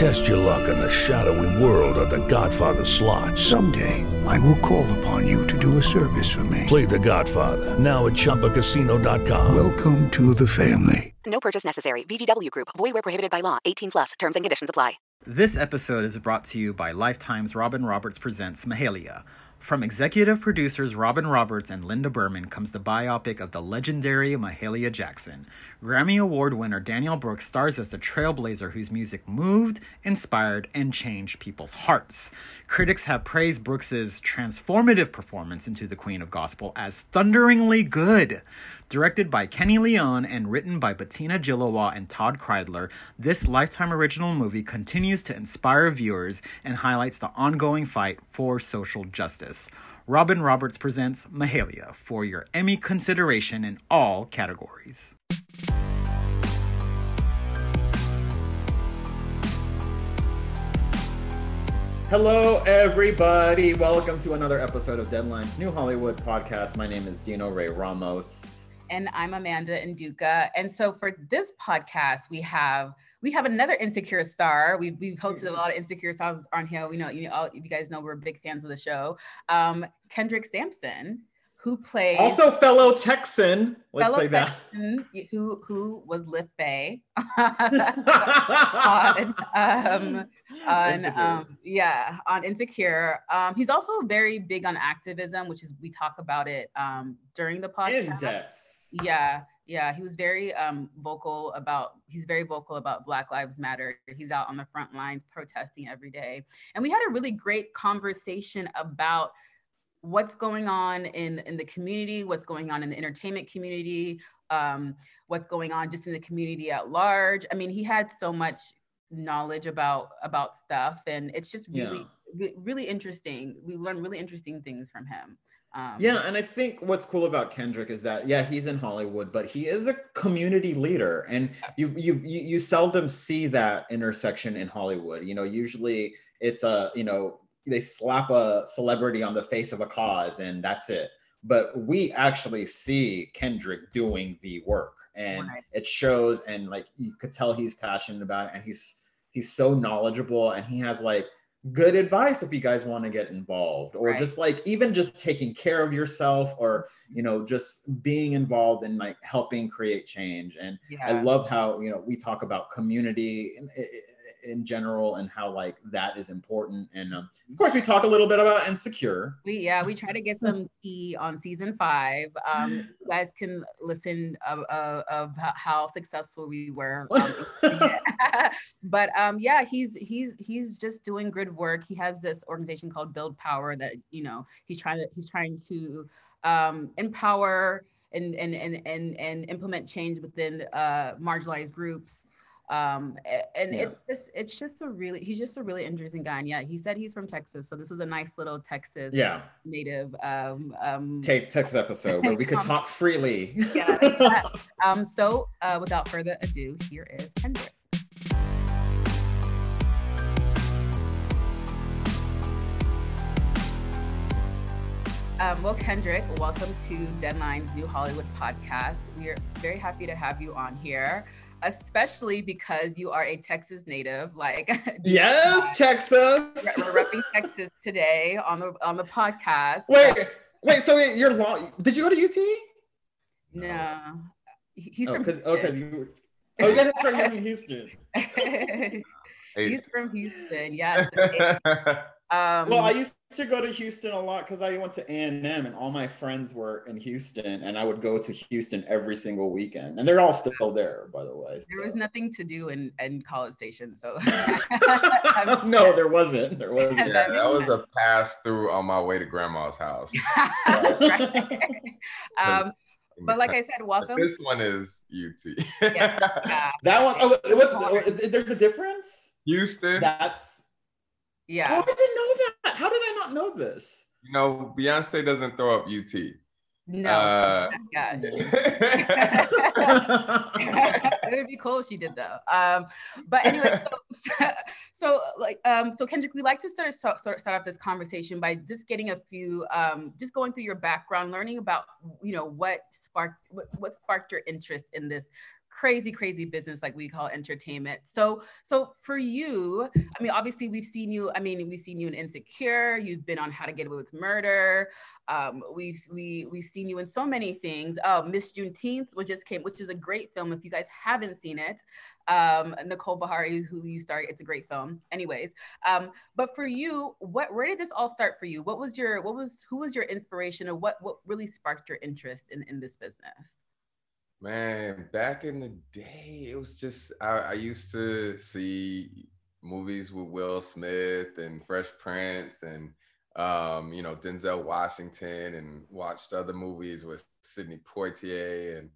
Test your luck in the shadowy world of The Godfather slot. Someday, I will call upon you to do a service for me. Play The Godfather now at ChumbaCasino.com. Welcome to the family. No purchase necessary. VGW Group. Void where prohibited by law. 18 plus. Terms and conditions apply. This episode is brought to you by Lifetime's Robin Roberts Presents Mahalia. From executive producers Robin Roberts and Linda Berman comes the biopic of the legendary Mahalia Jackson. Grammy Award winner Danielle Brooks stars as the trailblazer whose music moved, inspired, and changed people's hearts. Critics have praised Brooks's transformative performance into the Queen of Gospel as thunderingly good. Directed by Kenny Leon and written by Bettina Gilois and Todd Kreidler, this Lifetime original movie continues to inspire viewers and highlights the ongoing fight for social justice. Robin Roberts presents Mahalia for your Emmy consideration in all categories. Hello, everybody. Welcome to another episode of Deadline's New Hollywood podcast. My name is Dino Ray Ramos. And I'm Amanda Nduka. And so for this podcast, we have we have another insecure star. We've, we've hosted a lot of insecure stars on here. We know you all you guys know we're big fans of the show. Um, Kendrick Sampson, who plays also fellow Texan. Let's fellow say that. Texan, who who was Lyft Bae on um, on Insecure. um, yeah on Insecure. Um, he's also very big on activism, which is we talk about it um, during the podcast. In depth. Yeah, yeah, he was very um, vocal about. He's very vocal about Black Lives Matter. He's out on the front lines protesting every day, and we had a really great conversation about what's going on in in the community, what's going on in the entertainment community, um, what's going on just in the community at large. I mean, he had so much knowledge about about stuff, and it's just really re- really interesting. We learned really interesting things from him. Um, Yeah, and I think what's cool about Kendrick is that yeah, he's in Hollywood, but he is a community leader, and you you you, you seldom see that intersection in Hollywood. You know, usually it's a you know they slap a celebrity on the face of a cause and that's it. But we actually see Kendrick doing the work, and Right. it shows. And like you could tell, he's passionate about it, and he's he's so knowledgeable, and he has like good advice if you guys want to get involved or Right. just like even just taking care of yourself or you know just being involved in like helping create change and i love how you know we talk about community in, in general and how like that is important and um, of course we talk a little bit about insecure We yeah, we try to get some tea on season five. Um, you guys can listen of, of, of how successful we were. Um, but um, yeah, he's he's he's just doing good work. He has this organization called Build Power that you know he's trying to he's trying to um, empower and and and and and implement change within uh, marginalized groups. Um, and Yeah. it's just it's just a really he's just a really interesting guy. And yeah, he said he's from Texas, so this was a nice little Texas yeah native um um tape text episode where we could talk freely yeah, um so uh without further ado here is kendrick um, well, Kendrick, welcome to Deadline's New Hollywood podcast. We are very happy to have you on here, especially because you are a Texas native. Like, yes texas we're repping Texas today on the on the podcast. wait wait so wait, you're long. did you go to ut No, he's oh, from. because okay oh, you oh that's right you're from houston Houston. he's from Houston. Yeah. Um, well, I used to go to Houston a lot because I went to A and M, and all my friends were in Houston, and I would go to Houston every single weekend, and they're all still there, by the way. there was nothing to do in, in College Station, so no, there wasn't. There wasn't. Yeah, that was a pass through on my way to grandma's house. um, but like I said, welcome. This one is UT. yeah. That one. Oh, what's, there's a difference. Houston. That's. Yeah. Oh, I didn't know that. How did I not know this? You know, Beyonce doesn't throw up UT. No. Uh, yeah. it would be cool if she did though. Um, but anyway, so, so, like, um, so Kendrick, we like to sort start start start off this conversation by just getting a few, um, just going through your background, learning about, you know, what sparked what, what sparked your interest in this crazy crazy business like we call entertainment. So so for you i mean obviously we've seen you i mean we've seen you in insecure you've been on how to get away with murder um, we've we, we've seen you in so many things. Oh miss juneteenth which just came which is a great film if you guys haven't seen it um, Nicole Beharie who you starred it's a great film. Anyways um, but for you what where did this all start for you? What was your what was who was your inspiration or what what really sparked your interest in in this business Man, back in the day, it was just I, I, used to see movies with Will Smith and Fresh Prince and um, you know Denzel Washington and watched other movies with Sidney Poitier and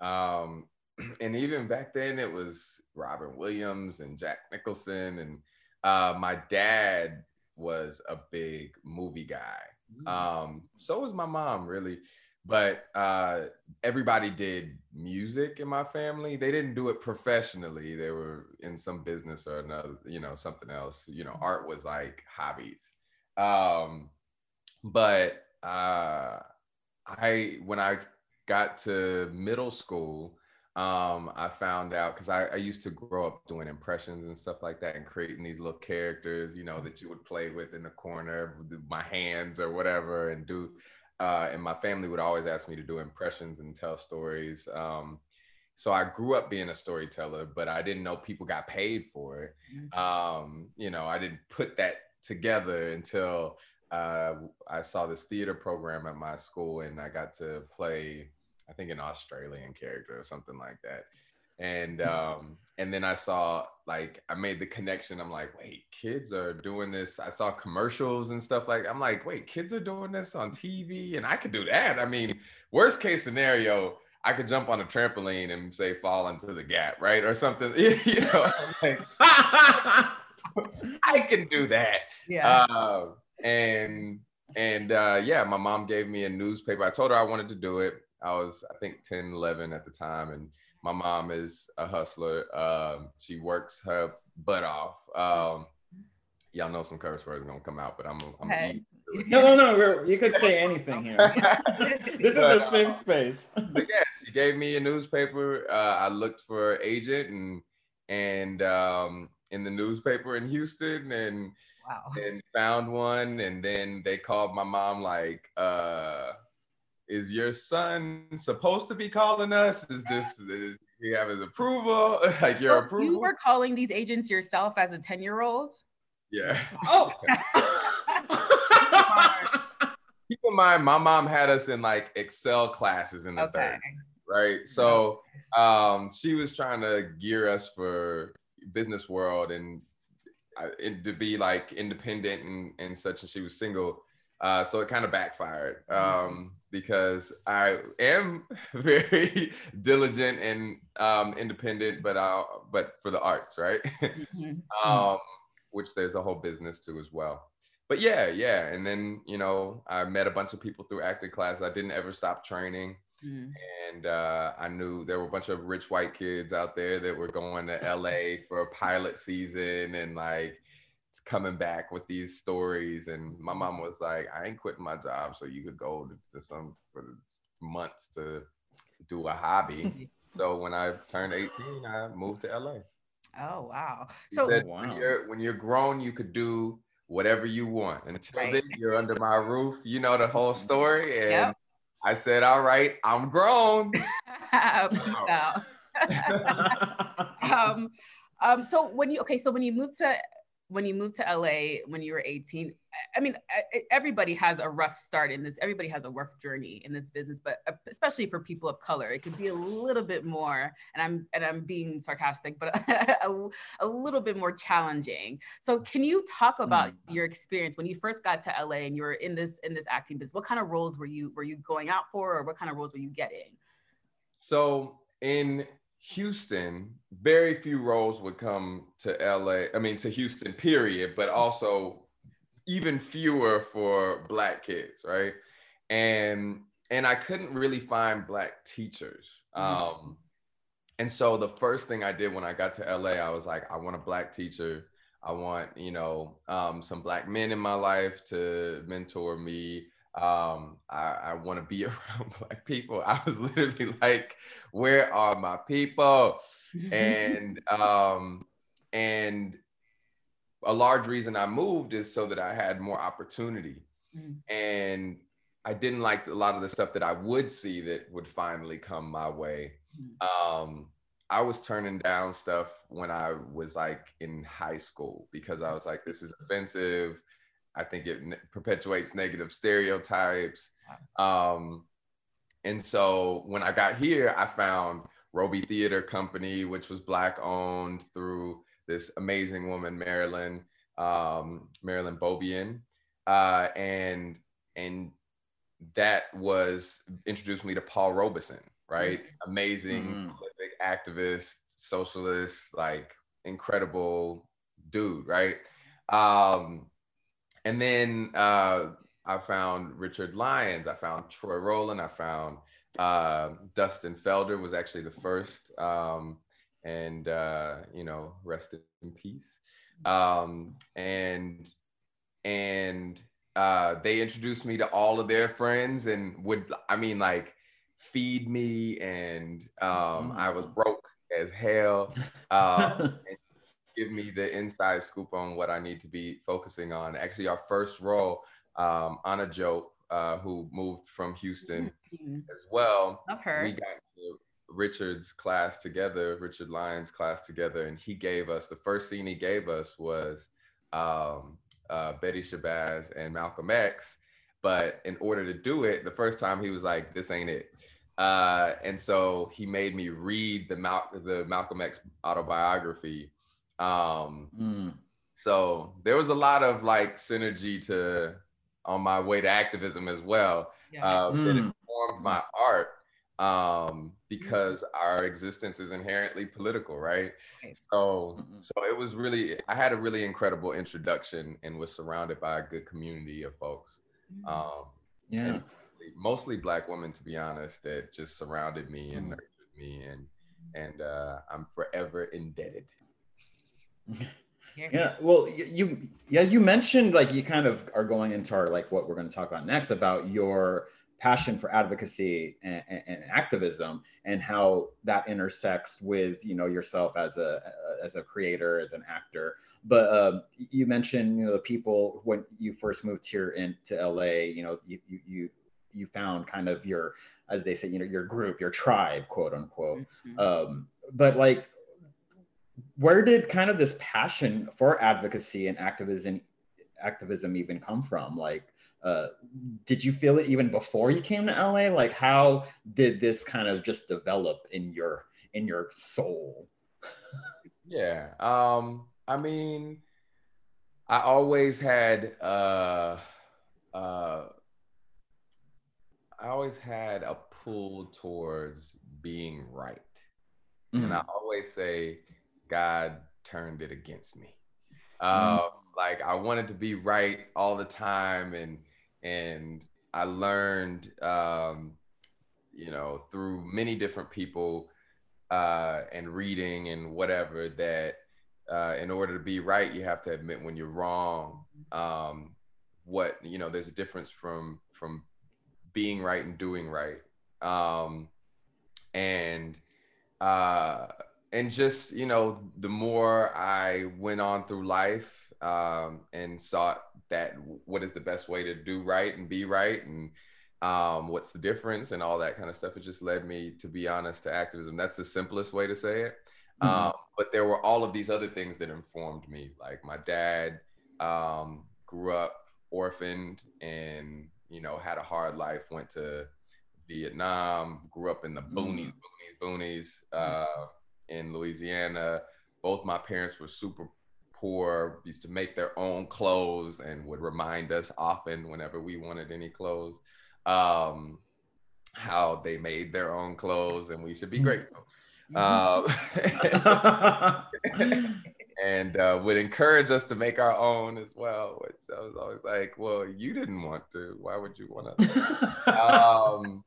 um, and even back then it was Robin Williams and Jack Nicholson and uh, my dad was a big movie guy. Mm. Um, so was my mom really but uh, everybody did music in my family. They didn't do it professionally. They were in some business or another, you know, something else. You know, art was like hobbies. Um, but uh, I, when I got to middle school, um, I found out because I, I, used to grow up doing impressions and stuff like that and creating these little characters, you know, that you would play with in the corner my hands or whatever and do uh, and my family would always ask me to do impressions and tell stories. Um, so I grew up being a storyteller, but I didn't know people got paid for it. Mm-hmm. Um, you know, I didn't put that together until uh, I saw this theater program at my school, and I got to play, I think, an Australian character or something like that and um and then i saw like i made the connection. I'm like wait kids are doing this. I saw commercials and stuff like i'm like wait kids are doing this on tv and i could do that. I mean worst case scenario i could jump on a trampoline and say fall into the gap right? Or something you know like, i can do that. Yeah. Uh, and and uh, yeah my mom gave me a newspaper. I told her i wanted to do it. I was i think 10 11 at the time. And my mom is a hustler. Um, she works her butt off. Um, y'all know some curse words gonna come out, but I'm, I'm okay. no, no, no. You could say anything here. this is a safe space. but yeah, she gave me a newspaper. Uh, I looked for agent and and um, in the newspaper in Houston and wow. and found one. And then they called my mom like. Uh, is your son supposed to be calling us? Is this is he have his approval? like your approval? You were calling these agents yourself as a 10 year old? Yeah. Oh. Keep in mind, my mom had us in like Excel classes in the okay. third, right? So um, she was trying to gear us for business world and, uh, and to be like independent and, and such. And she was single. Uh, so it kind of backfired um, because I am very diligent and um, independent, but I but for the arts, right? Mm-hmm. um, which there's a whole business to as well. But yeah, yeah, and then you know I met a bunch of people through acting class. I didn't ever stop training, mm-hmm. and uh, I knew there were a bunch of rich white kids out there that were going to LA for a pilot season and like coming back with these stories and my mom was like i ain't quitting my job so you could go to, to some for months to do a hobby. So when i turned 18 i moved to la oh wow. So said, wow. When, you're, when you're grown you could do whatever you want. Until right. then you're under my roof you know the whole story and yep. i said all right i'm grown. Um, um, so when you okay, so when you moved to when you moved to LA when you were 18, I mean, everybody has a rough start in this. Everybody has a rough journey in this business, but uh, especially for people of color, it could be a little bit more. And I'm and I'm being sarcastic, but a, a little bit more challenging. So, can you talk about mm. your experience when you first got to LA and you were in this in this acting business? What kind of roles were you were you going out for, or what kind of roles were you getting? So in Houston, very few roles would come to LA, I mean, to Houston, period, but also even fewer for Black kids, right? And and I couldn't really find Black teachers. Mm-hmm. Um, and so the first thing I did when I got to LA, I was like, I want a Black teacher. I want, you know, um, some Black men in my life to mentor me um, I, I want to be around black people. I was literally like, where are my people? and um, and a large reason I moved is so that I had more opportunity. Mm. And I didn't like a lot of the stuff that I would see that would finally come my way. Mm. Um, I was turning down stuff when I was like in high school because I was like, this is offensive. I think it ne- perpetuates negative stereotypes. Um, and so when I got here, I found Robey Theater Company, which was Black owned through this amazing woman, Marilyn, um, Marilyn Bobian. Uh, and, and that was introduced me to Paul Robeson, right? Mm-hmm. Amazing mm-hmm. activist, socialist, like incredible dude, right? Um, and then uh, I found Richard Lyons. I found Troy Rowland. I found uh, Dustin Felder was actually the first. Um, and uh, you know, rest in peace. Um, and and uh, they introduced me to all of their friends and would I mean like feed me and um, I was broke as hell. Uh, give me the inside scoop on what I need to be focusing on. Actually, our first role, um, Anna Jope, uh, who moved from Houston mm-hmm. as well. I've heard. We got into Richard's class together, Richard Lyons' class together, and he gave us the first scene he gave us was um, uh, Betty Shabazz and Malcolm X. But in order to do it, the first time he was like, "This ain't it." Uh, and so he made me read the Mal- the Malcolm X autobiography um, mm. So there was a lot of like synergy to on my way to activism as well yeah. uh, mm. that informed my art um, because our existence is inherently political, right? So, so it was really I had a really incredible introduction and was surrounded by a good community of folks. Mm. Um, yeah, mostly black women, to be honest, that just surrounded me and mm. nurtured me, and and uh, I'm forever indebted yeah. Well you yeah you mentioned like you kind of are going into our like what we're going to talk about next about your passion for advocacy and, and, and, activism and how that intersects with you know yourself as a as a creator as an actor. But um, you mentioned you know the people when you first moved here into la you know you you you, you found kind of your as they say you know your group your tribe quote unquote. Mm-hmm. um, but like where did kind of this passion for advocacy and activism activism even come from? Like uh, did you feel it even before you came to la like how did this kind of just develop in your in your soul? Yeah um i mean i always had uh uh i always had a pull towards being right. Mm-hmm. and i always say God turned it against me. mm like I wanted to be right all the time, and and I learned, um, you know, through many different people uh, and reading and whatever that uh, in order to be right, you have to admit when you're wrong. Um, what you know, there's a difference from from being right and doing right. Um, and uh, and just you know the more i went on through life um, and sought that what is the best way to do right and be right and um, what's the difference and all that kind of stuff it just led me to be honest to activism that's the simplest way to say it Um, mm-hmm. but there were all of these other things that informed me. Like my dad um, grew up orphaned and you know had a hard life. Went to Vietnam. Grew up in the boonies, boonies, boonies uh, in Louisiana. Both my parents were super poor. Used to make their own clothes and would remind us often whenever we wanted any clothes. Um, how they made their own clothes and we should be grateful. Mm-hmm. and uh, would encourage us to make our own as well, which I was always like, well, you didn't want to. Why would you want to? um,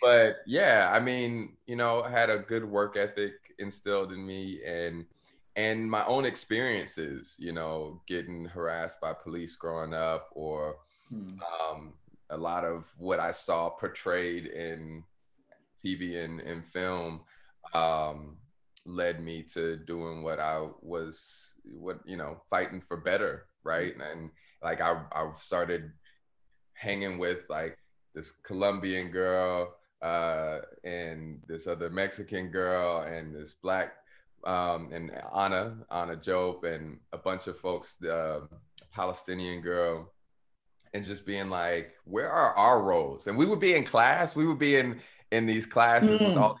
but yeah, I mean, you know, I had a good work ethic instilled in me and and my own experiences, you know, getting harassed by police growing up or hmm. um, a lot of what I saw portrayed in TV and, and film um, led me to doing what I was, what you know, fighting for better, right? And like I, I started hanging with like this Colombian girl uh, and this other Mexican girl and this black um, and Anna, Anna Job, and a bunch of folks, the uh, Palestinian girl and just being like, where are our roles? And we would be in class, we would be in in these classes mm. with all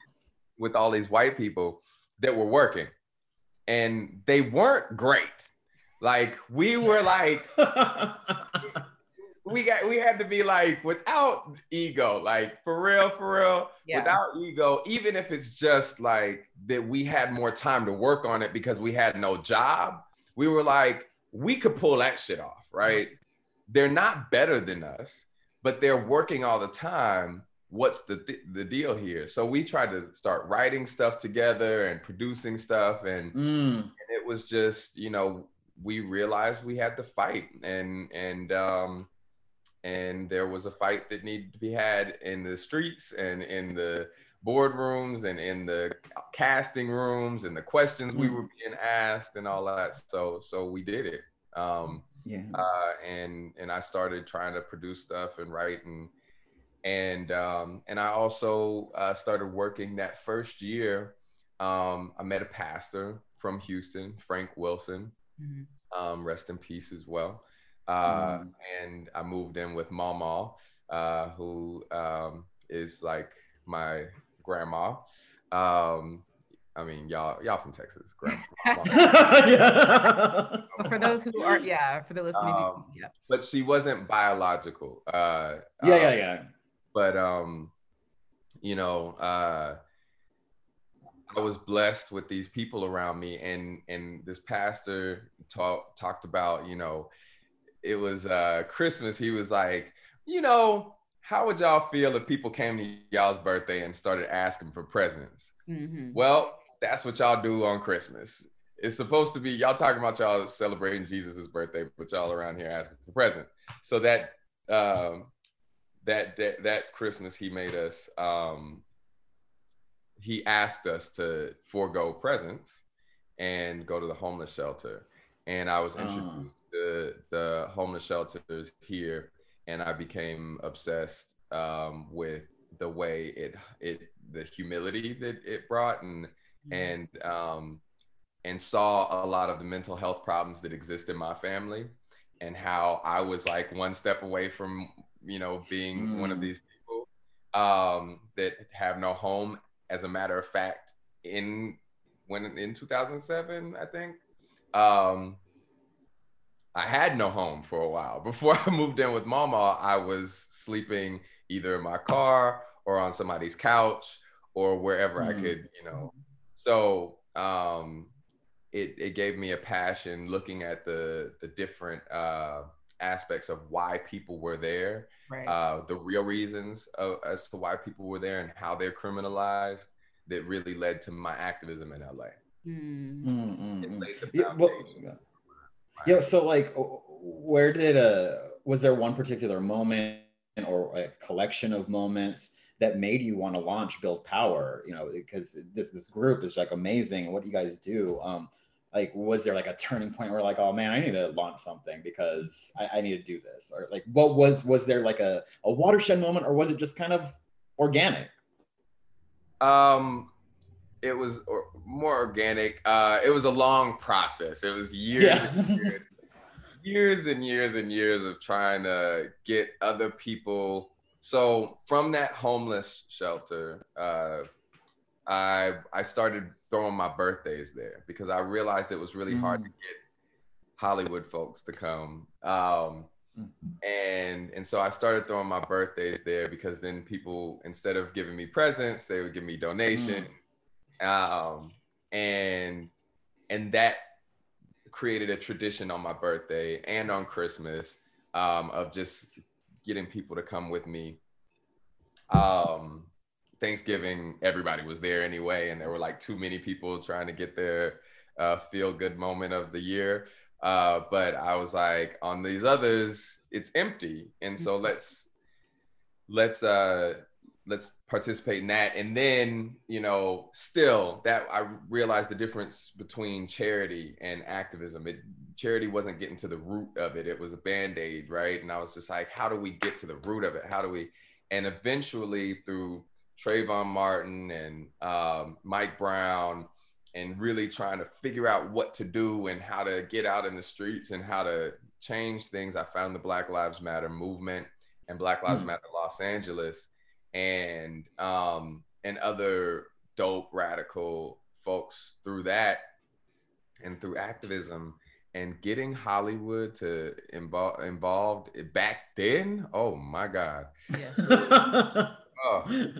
with all these white people that were working, and they weren't great. Like we were like. we got we had to be like without ego like for real for real yeah. without ego even if it's just like that we had more time to work on it because we had no job we were like we could pull that shit off right they're not better than us, but they're working all the time. What's the th- the deal here? So we tried to start writing stuff together and producing stuff, and, mm. and it was just you know we realized we had to fight, and and um, and there was a fight that needed to be had in the streets and in the boardrooms and in the casting rooms and the questions mm. we were being asked and all that. So so we did it. Um, yeah. Uh, and and I started trying to produce stuff and write and and um, and I also uh, started working that first year. Um, I met a pastor from Houston, Frank Wilson. Mm-hmm. Um, rest in peace as well. Uh, mm. And I moved in with Mama, uh, who um, is like my grandma. Um, I mean, y'all, y'all from Texas, grandma. yeah. for those who aren't, yeah, for the listening, um, yeah. But she wasn't biological. Uh, yeah, um, yeah, yeah. But um, you know, uh, I was blessed with these people around me, and and this pastor talked talked about, you know, it was uh Christmas. He was like, you know, how would y'all feel if people came to y'all's birthday and started asking for presents? Mm-hmm. Well, that's what y'all do on Christmas. It's supposed to be y'all talking about y'all celebrating Jesus' birthday, but y'all around here asking for presents. So that um, that, that that Christmas he made us um, he asked us to forego presents and go to the homeless shelter. And I was introduced uh. to the homeless shelters here, and I became obsessed um, with the way it it the humility that it brought and and um, and saw a lot of the mental health problems that exist in my family and how I was like one step away from you know being mm. one of mm. these people um, that have no home. As a matter of fact, in when in 2007, I think um, I had no home for a while. Before I moved in with Mama, I was sleeping either in my car or on somebody's couch or wherever mm. I could, you know, so um, it it gave me a passion looking at the the different uh, aspects of why people were there, right. uh, the real reasons of, as to why people were there, and how they're criminalized. That really led to my activism in LA. Mm. Mm-hmm. Yeah, well, yeah. So like, where did uh was there one particular moment or a collection of moments that made you want to launch build power you know because this this group is like amazing what you guys do um like was there like a turning point where like oh man i need to launch something because i, I need to do this or like what was was there like a, a watershed moment or was it just kind of organic um it was or, more organic. Uh, it was a long process. It was years, yeah. and years, years and years and years of trying to get other people. So from that homeless shelter, uh, I I started throwing my birthdays there because I realized it was really mm. hard to get Hollywood folks to come. Um, and and so I started throwing my birthdays there because then people instead of giving me presents, they would give me donation. Mm um, and and that created a tradition on my birthday and on Christmas um, of just getting people to come with me. Um, Thanksgiving, everybody was there anyway, and there were like too many people trying to get their uh, feel good moment of the year. Uh, but I was like, on these others, it's empty, and so let's let's uh, let's participate in that. And then you know still that i realized the difference between charity and activism. It charity wasn't getting to the root of it. It was a band-aid right? And i was just like how do we get to the root of it? How do we and eventually through Trayvon Martin and um, Mike Brown and really trying to figure out what to do and how to get out in the streets and how to change things i found the black lives matter movement and black lives mm. matter los angeles and um, and other dope radical folks through that and through activism and getting Hollywood to involve involved back then. Oh my God. Yeah. oh,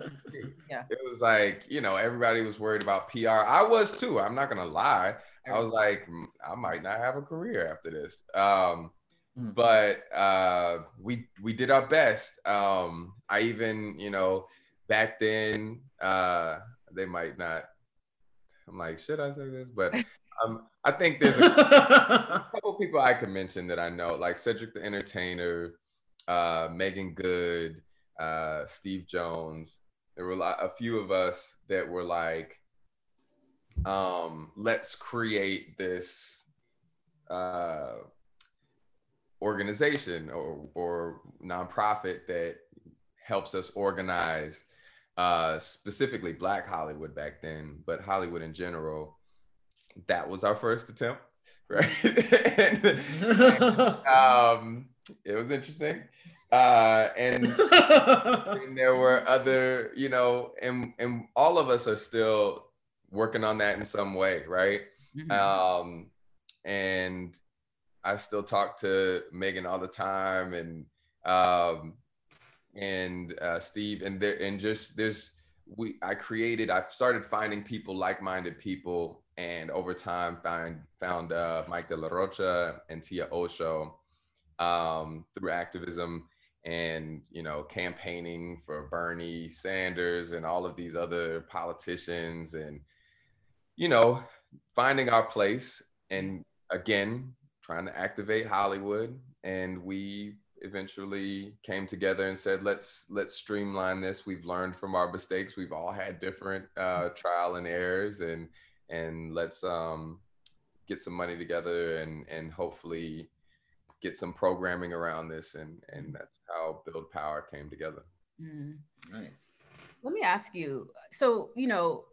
yeah. It was like, you know, everybody was worried about PR. I was too. I'm not gonna lie. I was like, I might not have a career after this. Um, Mm. But uh, we we did our best. Um, I even you know back then uh, they might not. I'm like, should I say this? But um, I think there's a, a couple people I could mention that I know, like Cedric the Entertainer, uh, Meagan Good, uh, Steve Jones. There were a few of us that were like, um, let's create this uh, organization or, or nonprofit that helps us organize uh, specifically Black Hollywood back then, but Hollywood in general. That was our first attempt, right? and, and, um, it was interesting. Uh, and, and, there were other, you know, and and all of us are still working on that in some way, right? Mm-hmm. Um, and I still talk to Megan all the time and um, and uh, Steve and there and just there's we I created I've started finding people like-minded people and over time find found uh, Mike De La Rocha and Tia Oso um, through activism and you know campaigning for Bernie Sanders and all of these other politicians and you know finding our place and again trying to activate Hollywood, and we eventually came together and said, let's let's streamline this. We've learned from our mistakes. We've all had different uh, trial and errors, and and let's um, get some money together and and hopefully get some programming around this. And and that's how Build Power came together. Mm. Nice. Let me ask you. So you know,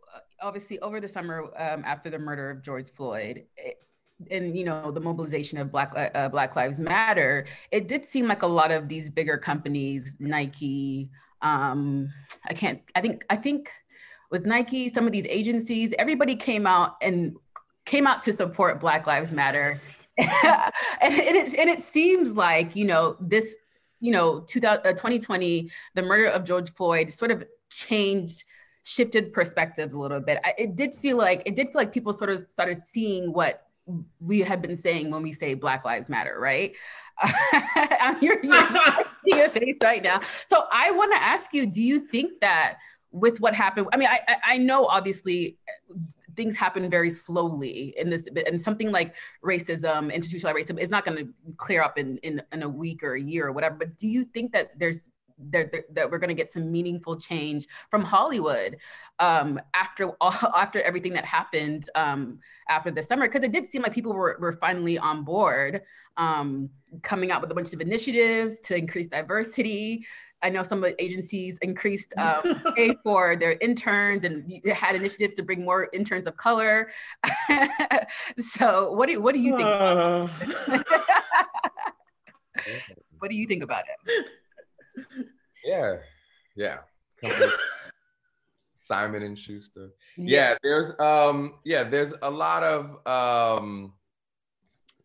obviously over the summer um, after the murder of George Floyd. It, and you know the mobilization of black uh, black lives matter it did seem like a lot of these bigger companies nike um i can't i think i think was nike some of these agencies everybody came out and came out to support black lives matter and, it, and it seems like you know this you know 2020 uh, the murder of george floyd sort of changed shifted perspectives a little bit I, it did feel like it did feel like people sort of started seeing what we have been saying when we say Black Lives Matter, right? you're, you're your face right now. So I want to ask you: Do you think that with what happened? I mean, I I know obviously things happen very slowly in this, and something like racism, institutional racism, is not going to clear up in, in in a week or a year or whatever. But do you think that there's that, that we're going to get some meaningful change from Hollywood um, after all, after everything that happened um, after the summer because it did seem like people were, were finally on board um, coming out with a bunch of initiatives to increase diversity I know some agencies increased um, pay for their interns and had initiatives to bring more interns of color. so what do what do you think? Uh... what do you think about it? Yeah, yeah. Simon and Schuster. Yeah. yeah, there's um yeah, there's a lot of um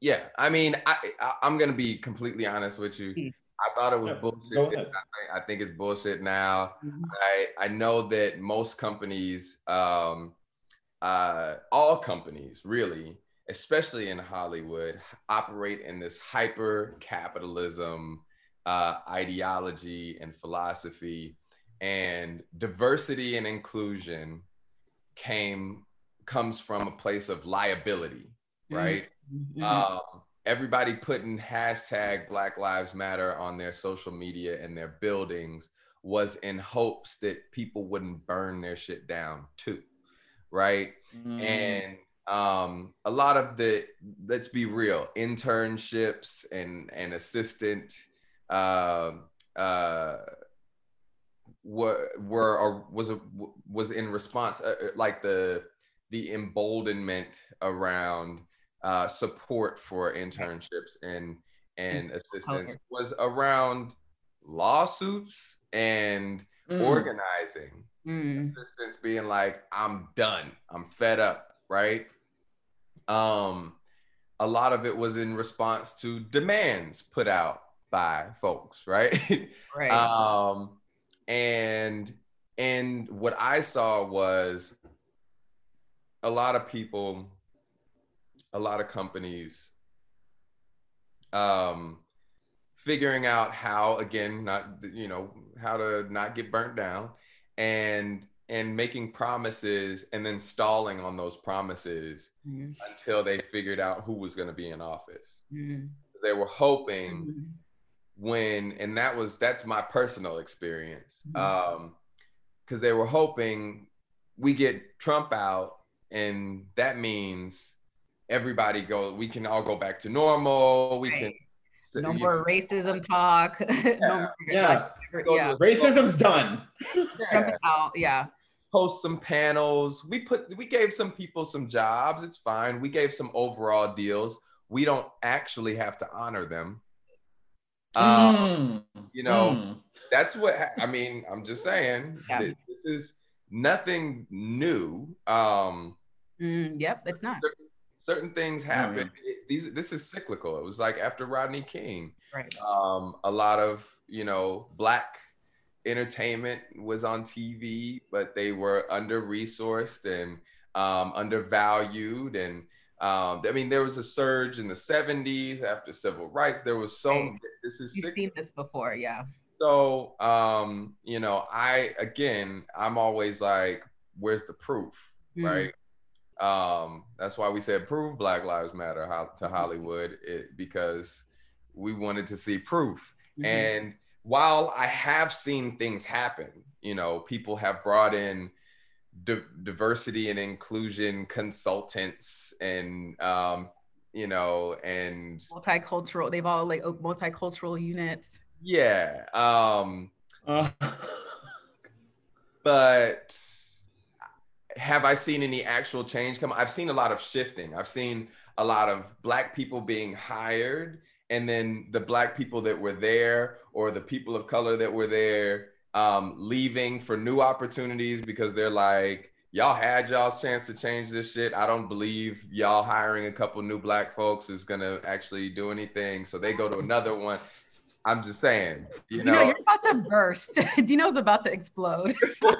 yeah, I mean, I, I am gonna be completely honest with you. I thought it was yeah, bullshit. I, I, think it's bullshit now. Mm-hmm. I I know that most companies, um, uh, all companies really, especially in Hollywood, operate in this hyper capitalism uh, ideology and philosophy, and diversity and inclusion came comes from a place of liability, mm-hmm. right? Mm-hmm. Um, everybody putting hashtag Black Lives Matter on their social media and their buildings was in hopes that people wouldn't burn their shit down too, right? Mm. And um, a lot of the let's be real internships and and assistant uh, uh, were were or was a was in response uh, uh like the the emboldenment around uh, support for internships and and assistance okay. was around lawsuits and mm. organizing. Mm. Assistance being like, I'm done. I'm fed up, right? Um, a lot of it was in response to demands put out by folks, right? Right. um, and and what I saw was a lot of people a lot of companies um, figuring out how again not you know how to not get burnt down and and making promises and then stalling on those promises mm-hmm. until they figured out who was going to be in office mm-hmm. they were hoping mm-hmm. when and that was that's my personal experience mm-hmm. um because they were hoping we get trump out and that means everybody go we can all go back to normal we right. can no more know. racism talk yeah, no more, yeah. Like, yeah. racism's done yeah. Out, yeah post some panels we put we gave some people some jobs it's fine we gave some overall deals we don't actually have to honor them um, mm. you know mm. that's what i mean i'm just saying yeah. this is nothing new um mm, yep it's not certain things happen. It, these this is cyclical. It was like after Rodney King, right? Um, a lot of you know black entertainment was on TV, but they were under resourced and um, undervalued. And um, I mean, there was a surge in the '70s after civil rights. There was so right. this is you've seen this before, yeah. So um, you know, I again, I'm always like, where's the proof, mm. right? Um, that's why we said prove Black Lives Matter to Hollywood it, because we wanted to see proof. Mm-hmm. And while I have seen things happen, you know, people have brought in di- diversity and inclusion consultants and, um, you know, and multicultural. They've all like multicultural units. Yeah. Um, uh. but have I seen any actual change come? I've seen a lot of shifting. I've seen a lot of black people being hired, and then the black people that were there, or the people of color that were there, um, leaving for new opportunities because they're like, y'all had y'all's chance to change this shit. I don't believe y'all hiring a couple new black folks is gonna actually do anything. So they go to another one. I'm just saying, you know, you know you're about to burst. Dino's about to explode. no,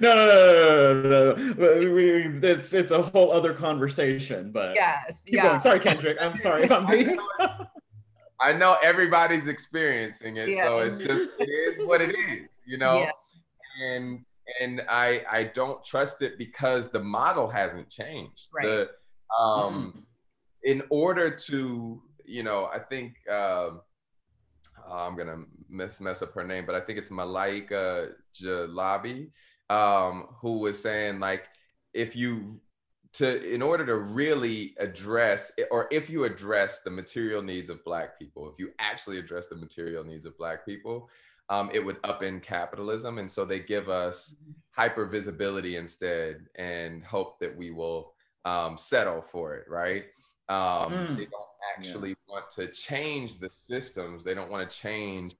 no, no, no, no, no. It's it's a whole other conversation. But yes, yeah. Going. Sorry, Kendrick. I'm sorry if I'm being. I know everybody's experiencing it, yeah. so it's just it is what it is, you know. Yeah. And and I I don't trust it because the model hasn't changed. Right. The, um, mm. in order to, you know, I think. Um, uh, I'm gonna mess mess up her name, but I think it's Malaika Jalabi, um, who was saying like if you to in order to really address or if you address the material needs of black people if you actually address the material needs of black people um, it would upend capitalism. And so they give us hyper visibility instead and hope that we will um, settle for it, right? Um, mm. They don't actually yeah. want to change the systems. They don't want to change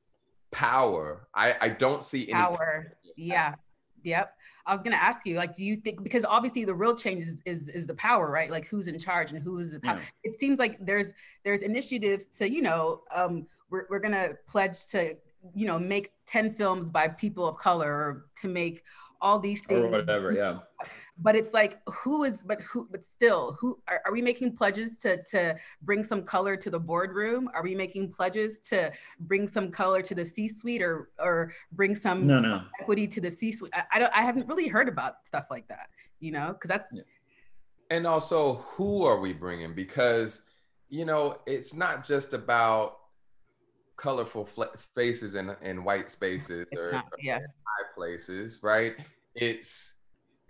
power. I, I don't see any power. Yeah. Yep. I was gonna ask you, like, do you think because obviously the real change is is, is the power, right? Like who's in charge and who is the power. Yeah. It seems like there's there's initiatives to, you know, um, we're we're gonna pledge to, you know, make 10 films by people of color or to make all these things or whatever yeah but it's like who is but who but still who are, are we making pledges to to bring some color to the boardroom are we making pledges to bring some color to the c suite or or bring some no, no. equity to the c suite I, I, don't i haven't really heard about stuff like that you know because that's yeah. and also who are we bringing because you know it's not just about colorful faces in, in white spaces or, not, yeah. or high places, right? It's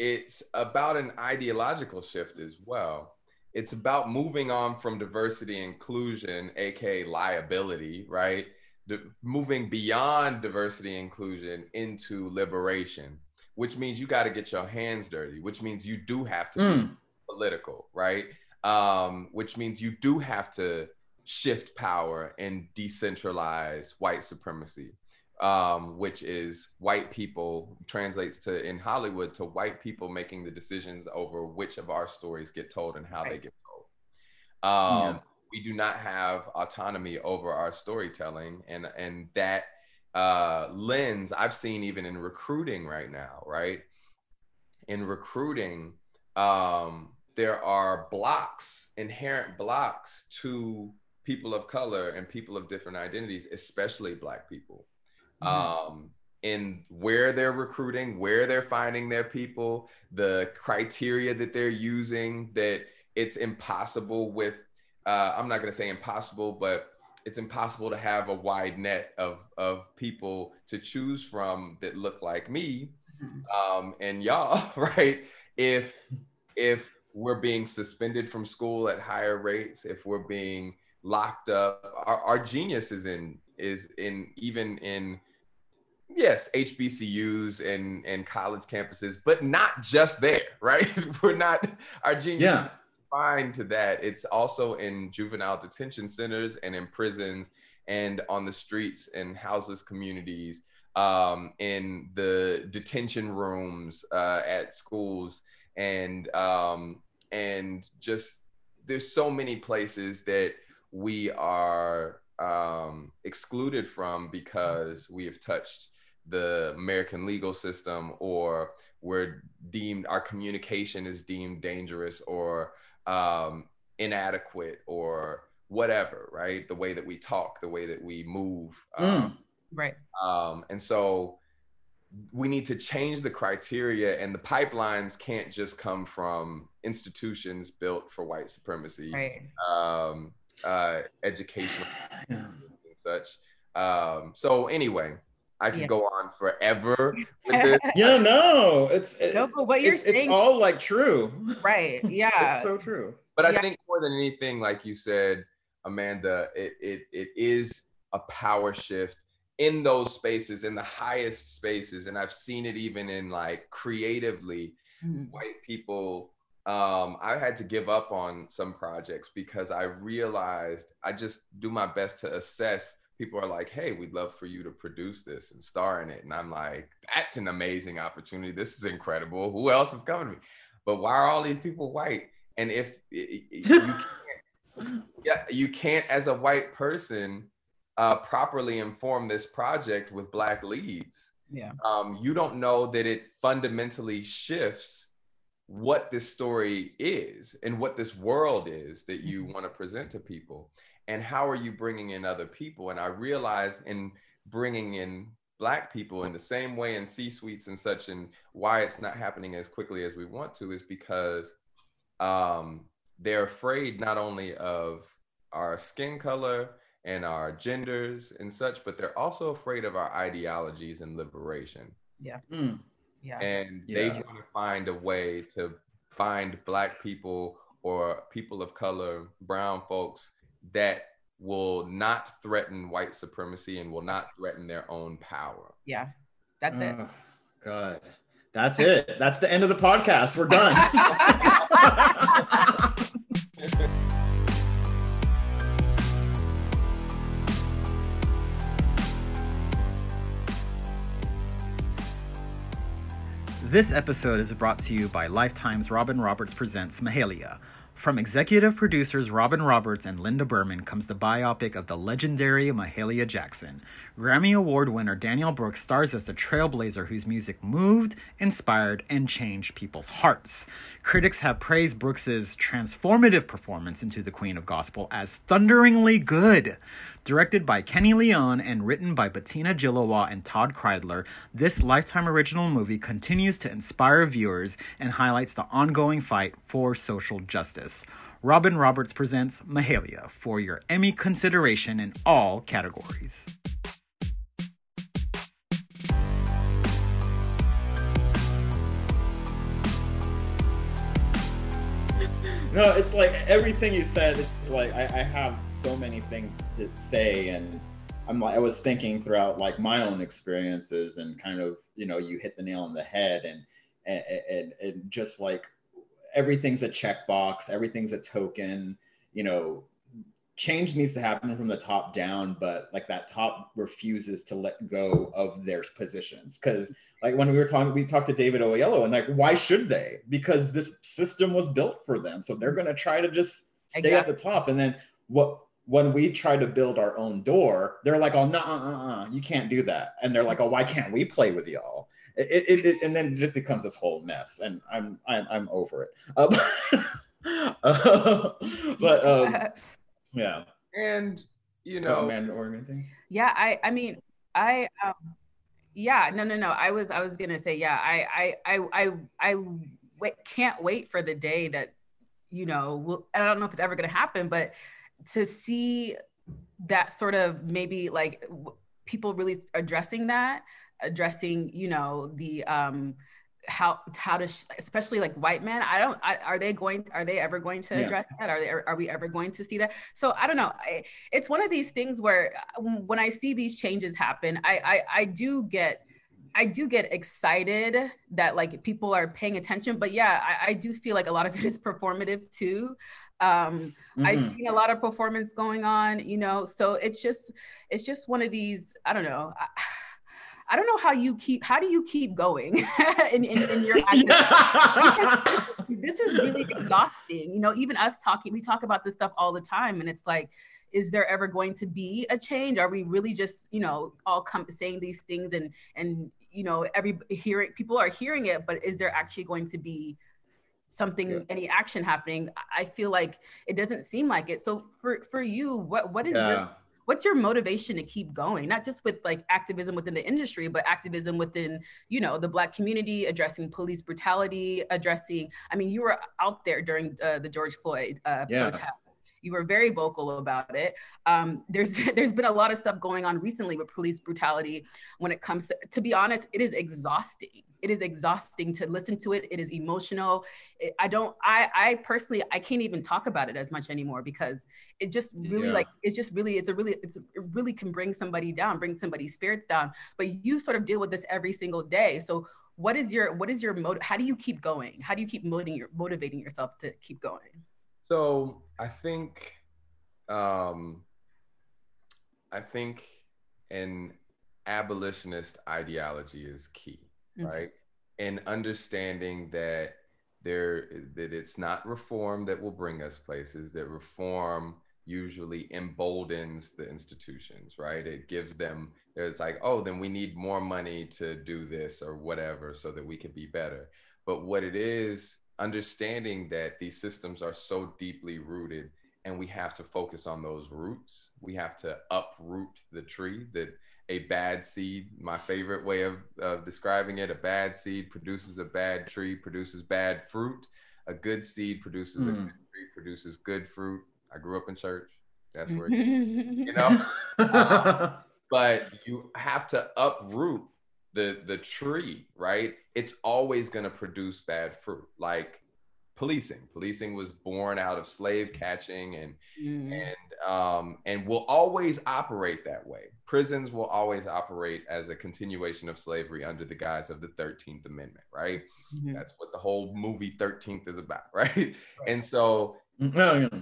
it's about an ideological shift as well. It's about moving on from diversity inclusion, aka liability, right? De- moving beyond diversity inclusion into liberation, which means you got to get your hands dirty, which means you do have to mm. be political, right? Um, which means you do have to shift power and decentralize white supremacy, um, which is white people translates to in Hollywood to white people making the decisions over which of our stories get told and how right. they get told. Um, yeah. We do not have autonomy over our storytelling, and and that uh, lens I've seen even in recruiting right now. Right, in recruiting, um, there are blocks, inherent blocks to people of color and people of different identities, especially Black people, mm-hmm. um, in where they're recruiting, where they're finding their people, the criteria that they're using, that it's impossible with, uh, I'm not going to say impossible, but it's impossible to have a wide net of, of people to choose from that look like me mm-hmm. um, and y'all, right? If, if we're being suspended from school at higher rates, if we're being locked up. Our, our genius is in is in even in yes HBCUs and and college campuses, but not just there, right? We're not our genius. Yeah. Fine to that. It's also in juvenile detention centers and in prisons and on the streets and houseless communities, um, in the detention rooms uh, at schools, and um, and just there's so many places that we are um, excluded from because we have touched the American legal system or we're deemed our communication is deemed dangerous or um, inadequate or whatever, right? The way that we talk, the way that we move. Um, mm, right. Um, and so we need to change the criteria and the pipelines can't just come from institutions built for white supremacy. Right. Um, uh, educational and such. Um, so anyway, I could yeah. go on forever. yeah, no, it's it, no, but what you're it's, saying, it's all like true. Right. Yeah. it's so true. But I yeah. think more than anything, like you said, Amanda, it, it it is a power shift in those spaces, in the highest spaces, and I've seen it even in like creatively, mm-hmm. white people um, I had to give up on some projects because I realized I just do my best to assess. People are like, hey, we'd love for you to produce this and star in it. And I'm like, that's an amazing opportunity. This is incredible. Who else is coming to me? But why are all these people white? And if you can't, yeah, you can't as a white person uh, properly inform this project with black leads. Yeah. Um, you don't know that it fundamentally shifts what this story is and what this world is that you mm-hmm. want to present to people and how are you bringing in other people and i realized in bringing in black people in the same way in c suites and such and why it's not happening as quickly as we want to is because um, they're afraid not only of our skin color and our genders and such but they're also afraid of our ideologies and liberation yeah mm. Yeah. And yeah. they want to find a way to find black people or people of color, brown folks that will not threaten white supremacy and will not threaten their own power. Yeah, that's it. Oh, God. That's it. That's the end of the podcast. We're done. This episode is brought to you by Lifetime's Robin Roberts Presents Mahalia. From executive producers Robin Roberts and Linda Berman comes the biopic of the legendary Mahalia Jackson. Grammy Award winner Danielle Brooks stars as the trailblazer whose music moved, inspired, and changed people's hearts. Critics have praised Brooks's transformative performance into the Queen of Gospel as thunderingly good. Directed by Kenny Leon and written by Bettina Gilois and Todd Kreidler, this Lifetime original movie continues to inspire viewers and highlights the ongoing fight for social justice. Robin Roberts presents Mahalia for your Emmy consideration in all categories. no, it's like everything you said. It's like I, I, have so many things to say, and I'm like I was thinking throughout like my own experiences, and kind of you know you hit the nail on the head, and and and, and just like everything's a checkbox, everything's a token. You know, change needs to happen from the top down, but like that top refuses to let go of their positions because like when we were talking, we talked to David Oyelowo, and like, why should they? Because this system was built for them, so they're gonna try to just stay exactly. at the top. And then what? When we try to build our own door, they're like, "Oh no, uh, uh, you can't do that," and they're like, "Oh, why can't we play with y'all?" It, it, it, and then it just becomes this whole mess, and I'm I'm I'm over it. Uh, uh, but um, yeah, and you know, Amanda organizing. Yeah, I I mean, I um, yeah no no no i was i was gonna say yeah i i i i, I wait, can't wait for the day that you know we'll, i don't know if it's ever gonna happen but to see that sort of maybe like people really addressing that addressing you know the um how how to sh- especially like white men i don't I, are they going are they ever going to address yeah. that are they are we ever going to see that so i don't know I, it's one of these things where uh, when i see these changes happen i i, I do get I do get excited that like people are paying attention, but yeah, I, I do feel like a lot of it is performative too. Um, mm-hmm. I've seen a lot of performance going on, you know, so it's just it's just one of these. I don't know. I, I don't know how you keep how do you keep going in, in, in your this is really exhausting. You know, even us talking, we talk about this stuff all the time, and it's like, is there ever going to be a change? Are we really just, you know, all come saying these things and and you know, every hearing people are hearing it, but is there actually going to be something yeah. any action happening i feel like it doesn't seem like it so for for you what what is yeah. your what's your motivation to keep going not just with like activism within the industry but activism within you know the black community addressing police brutality addressing i mean you were out there during uh, the george floyd uh, yeah. protest you were very vocal about it. Um, there's there's been a lot of stuff going on recently with police brutality. When it comes to, to be honest, it is exhausting it is exhausting to listen to it it is emotional it, i don't i i personally i can't even talk about it as much anymore because it just really yeah. like it's just really it's a really it's it really can bring somebody down bring somebody's spirits down but you sort of deal with this every single day so what is your what is your motive how do you keep going how do you keep motivating your motivating yourself to keep going so i think um i think an abolitionist ideology is key mm-hmm. right? And understanding that there that it's not reform that will bring us places, that reform usually emboldens the institutions, right? It gives them there's like, oh, then we need more money to do this or whatever so that we can be better. But what it is, understanding that these systems are so deeply rooted and we have to focus on those roots. We have to uproot the tree that a bad seed. My favorite way of, of describing it: a bad seed produces a bad tree, produces bad fruit. A good seed produces mm. a hmm. good tree, produces good fruit. I grew up in church. That's where you know. um, but you have to uproot the the tree, right? It's always going to produce bad fruit. Like policing. Policing was born out of slave catching and mm. and um, and will always operate that way. Prisons will always operate as a continuation of slavery under the guise of the 13th Amendment, right? Mm-hmm. That's what the whole movie 13th is about, right? right. And so mm-hmm.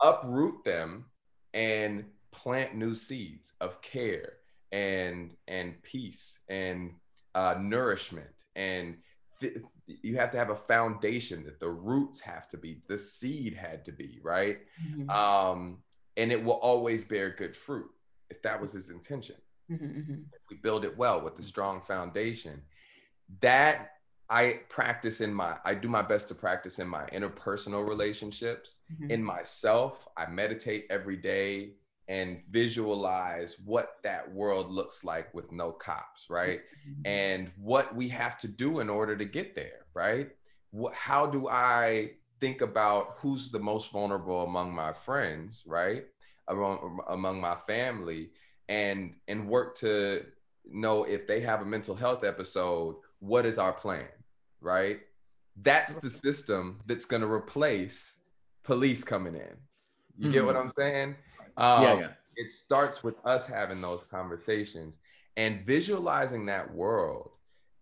uproot them and plant new seeds of care and and peace and uh, nourishment and th- you have to have a foundation that the roots have to be the seed had to be right mm-hmm. um, and it will always bear good fruit if that was his intention mm-hmm, mm-hmm. if we build it well with a strong foundation that i practice in my i do my best to practice in my interpersonal relationships mm-hmm. in myself i meditate every day and visualize what that world looks like with no cops, right? Mm-hmm. And what we have to do in order to get there, right? What, how do I think about who's the most vulnerable among my friends, right? Among, among my family and and work to know if they have a mental health episode, what is our plan, right? That's the system that's going to replace police coming in. You mm-hmm. get what mm-hmm. I'm saying? Um, yeah, yeah. It starts with us having those conversations and visualizing that world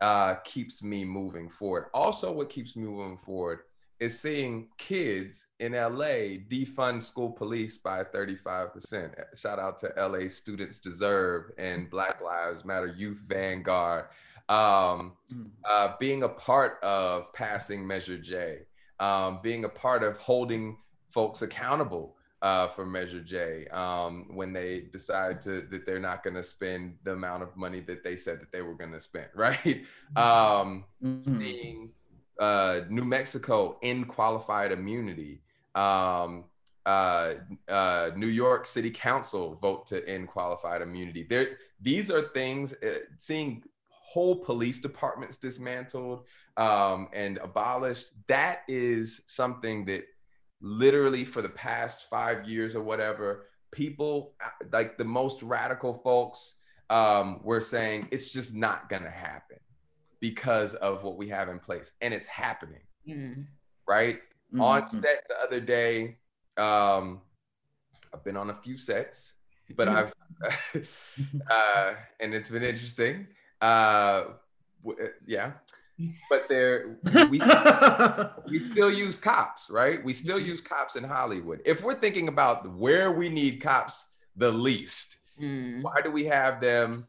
uh, keeps me moving forward. Also, what keeps me moving forward is seeing kids in LA defund school police by 35%. Shout out to LA Students Deserve and Black Lives Matter Youth Vanguard. Um, hmm. uh, being a part of passing Measure J, um, being a part of holding folks accountable uh, for Measure J um, when they decide to that they're not going to spend the amount of money that they said that they were going to spend, right? Um, mm-hmm. Seeing uh, New Mexico in qualified immunity, um, uh, uh, New York City Council vote to end qualified immunity. There, these are things. Uh, seeing whole police departments dismantled um, and abolished. That is something that literally for the past five years or whatever, people like the most radical folks um, were saying it's just not going to happen because of what we have in place. And it's happening, mm. right? Mm-hmm. On set the other day, um, I've been on a few sets, but I've, uh, and it's been interesting. Uh, w- yeah but there we, we still use cops, right? We still use cops in Hollywood. If we're thinking about where we need cops the least, mm. why do we have them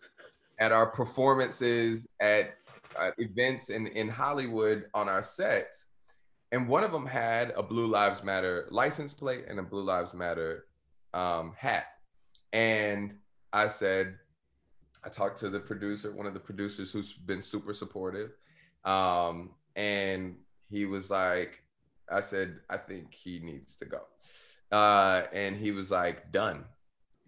at our performances at uh, events in, in Hollywood on our sets? And one of them had a Blue Lives Matter license plate and a Blue Lives Matter um, hat. And I said, I talked to the producer, one of the producers who's been super supportive. Um, and he was like, I said, I think he needs to go. Uh, and he was like, done.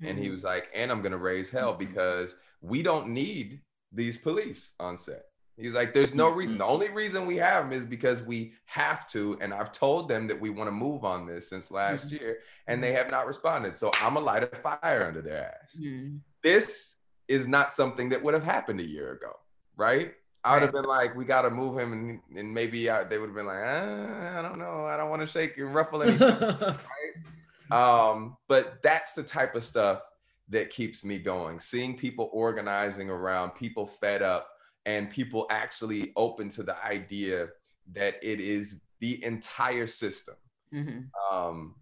Mm-hmm. And he mm-hmm. was like, and I'm gonna raise hell mm-hmm. because we don't need these police on set. He's like, there's no reason. The only reason we have them is because we have to. And I've told them that we want to move on this since last mm-hmm. year, and they have not responded. So I'm a light a fire under their ass. Mm-hmm. This is not something that would have happened a year ago, right? I would have been like, we got to move him, and, and maybe I, they would have been like, ah, I don't know, I don't want to shake and ruffle anything, right? Um, but that's the type of stuff that keeps me going. Seeing people organizing around, people fed up, and people actually open to the idea that it is the entire system. Mm-hmm. Um,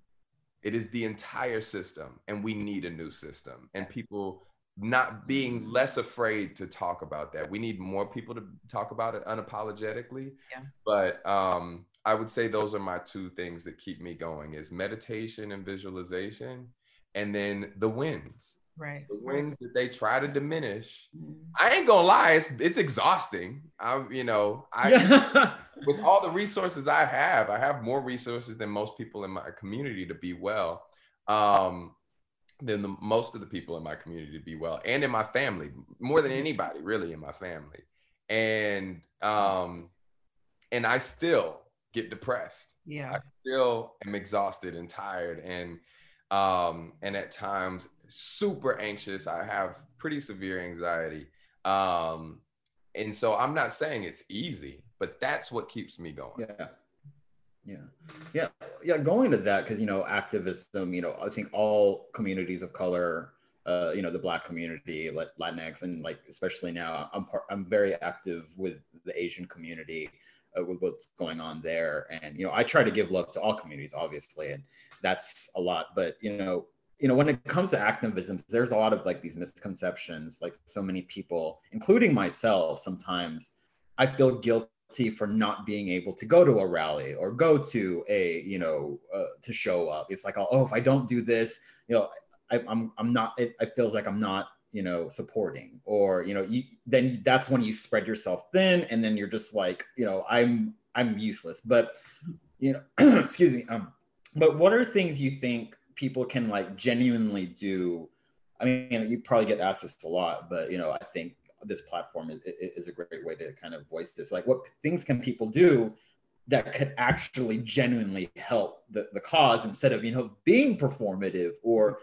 it is the entire system, and we need a new system. And people not being mm-hmm. less afraid to talk about that. We need more people to talk about it unapologetically. Yeah. But um, I would say those are my two things that keep me going is meditation and visualization and then the wins. Right. The wins that they try to diminish. Mm. I ain't gonna lie, it's it's exhausting. I'm, you know, I with all the resources I have, I have more resources than most people in my community to be well. Um, than the most of the people in my community to be well and in my family more than mm-hmm. anybody really in my family. And um and i still get depressed. Yeah. I still am exhausted and tired and um and at times super anxious. I have pretty severe anxiety. Um and so i'm not saying it's easy but that's what keeps me going. Yeah Yeah, yeah, yeah. Going to that because you know activism. You know, I think all communities of color, uh, you know, the Black community, Latinx, and like especially now, I'm part, I'm very active with the Asian community. Uh, with what's going on there, and you know, I try to give love to all communities, obviously, and that's a lot. But you know, you know, when it comes to activism, there's a lot of like these misconceptions. Like so many people, including myself, sometimes I feel guilty for not being able to go to a rally or go to a, you know, uh, to show up. It's like, oh, if I don't do this, you know, I, am I'm, I'm not. It, it feels like I'm not, you know, supporting. Or you know, you then that's when you spread yourself thin, and then you're just like, you know, I'm I'm useless. But you know, excuse me. Um, but what are things you think people can like genuinely do i mean you probably get asked this a lot but you know i think this platform is, is a great way to kind of voice this. Like what things can people do that could actually genuinely help the, the cause instead of you know being performative or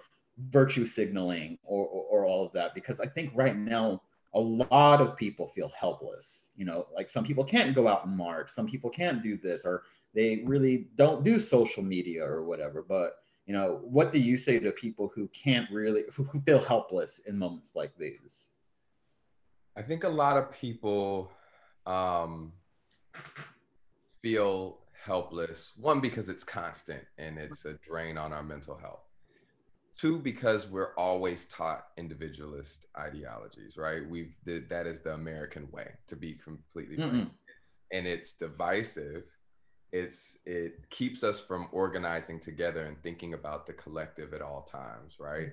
virtue signaling or, or, or all of that? Because i think right now a lot of people feel helpless you know like some people can't go out and march some people can't do this or they really don't do social media or whatever. But you know what do you say to people who can't really who feel helpless in moments like these i think a lot of people um, feel helpless. One because it's constant and it's a drain on our mental health. Two because we're always taught individualist ideologies right? We've that is the american way to be completely frank. And it's divisive. It's it keeps us from organizing together and thinking about the collective at all times right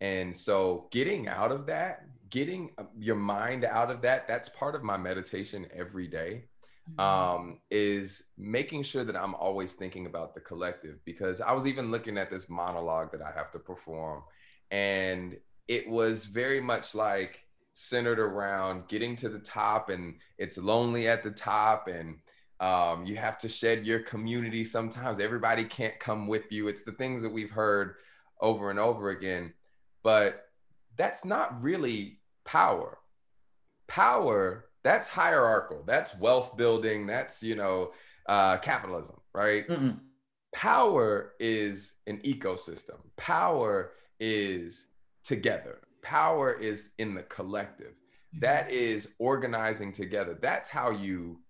and so getting out of that getting uh, your mind out of that that's part of my meditation every day mm-hmm. um, is making sure that i'm always thinking about the collective because i was even looking at this monologue that i have to perform and it was very much like centered around getting to the top and it's lonely at the top and um, you have to shed your community sometimes. Everybody can't come with you. It's the things that we've heard over and over again. But that's not really power. Power, that's hierarchical. That's wealth building. That's, you know, uh, capitalism, right? Mm-mm. Power is an ecosystem. Power is together. Power is in the collective. Mm-hmm. That is organizing together. That's how you